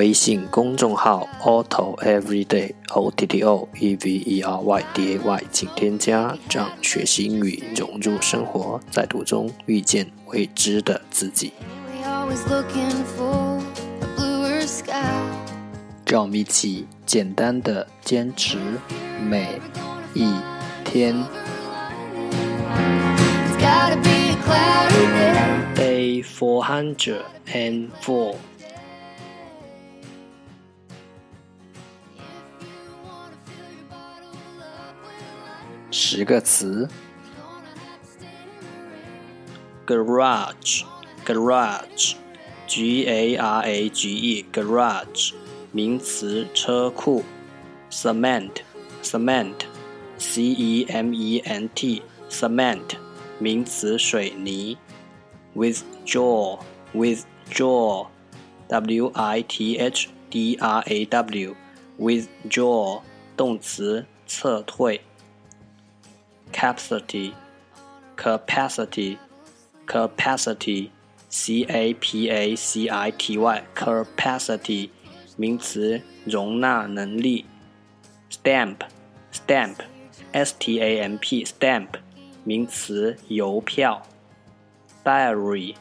微信公众号 Otto Everyday O T T O E V E R Y D A Y，请添加，让学习英语融入生活，在途中遇见未知的自己。让我们一起简单的坚持每一天。Day four hundred and four。十个词：garage，garage，g a r a g e，garage，名词，车库；cement，cement，c e m e n t，cement，名词，水泥；withdraw，withdraw，w i t h d r a w，withdraw，动词，撤退。capacity, capacity, capacity, c a p a c i t y, capacity, 名词，容纳能力。stamp, stamp, s t a m p, stamp, 名词，邮票。diary,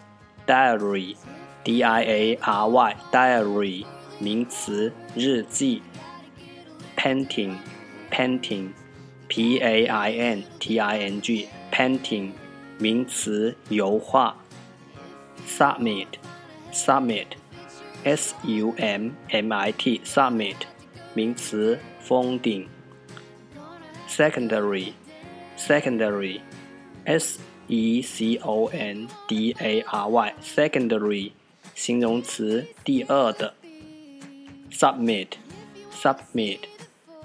diary, d i a r y, diary, 名词，日记。painting, painting P A I N T I N G painting 名词油画。Summit summit S U M M I T summit 名词峰顶。Secondary secondary S E C O N D A R Y secondary 形容词第二的。Submit submit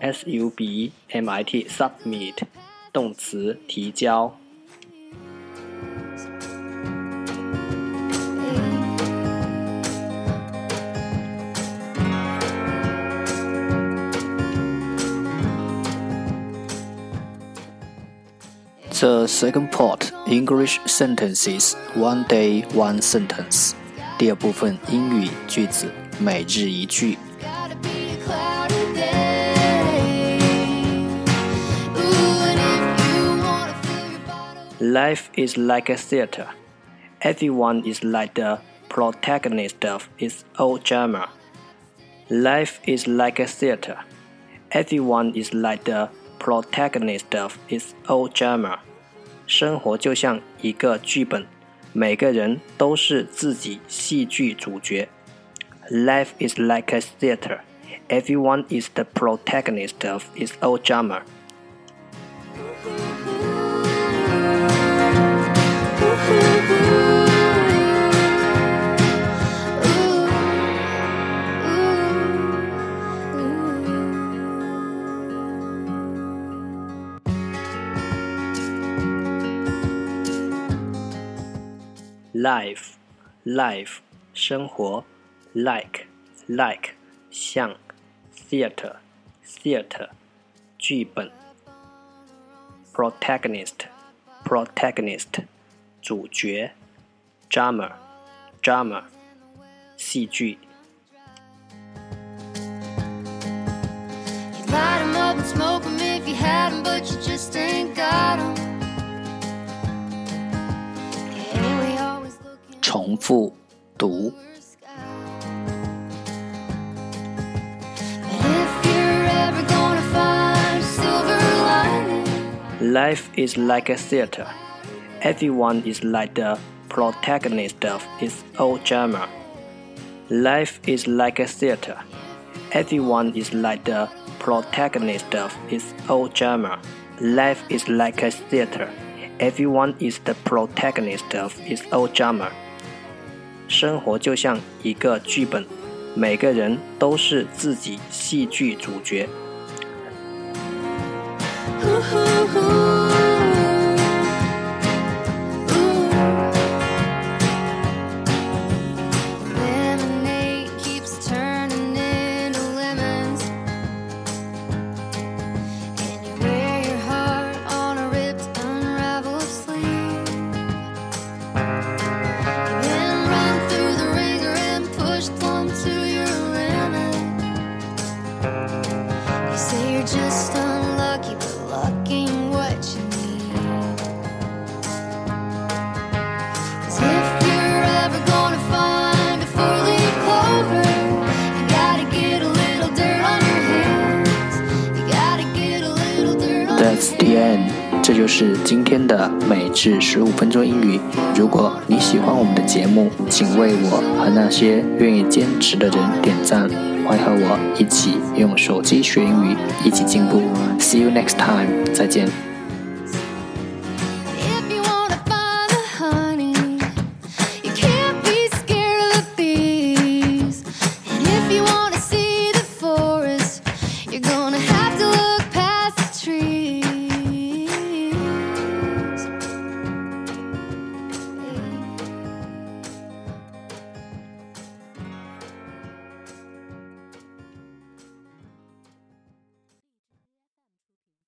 S U B M I T submit 动词提交。The second part English sentences one day one sentence 第二部分英语句子每日一句。 Life is like a theater. Everyone is like the protagonist of its own drama. Life is like a theater. Everyone is like the protagonist of its own drama. 生活就像一个剧本，每个人都是自己戏剧主角。Life is like a theater. Everyone is the protagonist of its own drama. life life 生活 like like 像 theater theater 剧本 protagonist protagonist 主角 drama drama 戏剧 Smoke 'em if you had 'em, but you just ain't got 'em. 重复读。Life is like a theater. Everyone is like the protagonist of its own drama. Life is like a theater. Everyone is like the protagonist of its own drama. Life is like a theater. Everyone is the protagonist of its own drama. 生活就像一个剧本，每个人都是自己戏剧主角。The end，这就是今天的每日十五分钟英语。如果你喜欢我们的节目，请为我和那些愿意坚持的人点赞。欢迎和我一起用手机学英语，一起进步。See you next time，再见。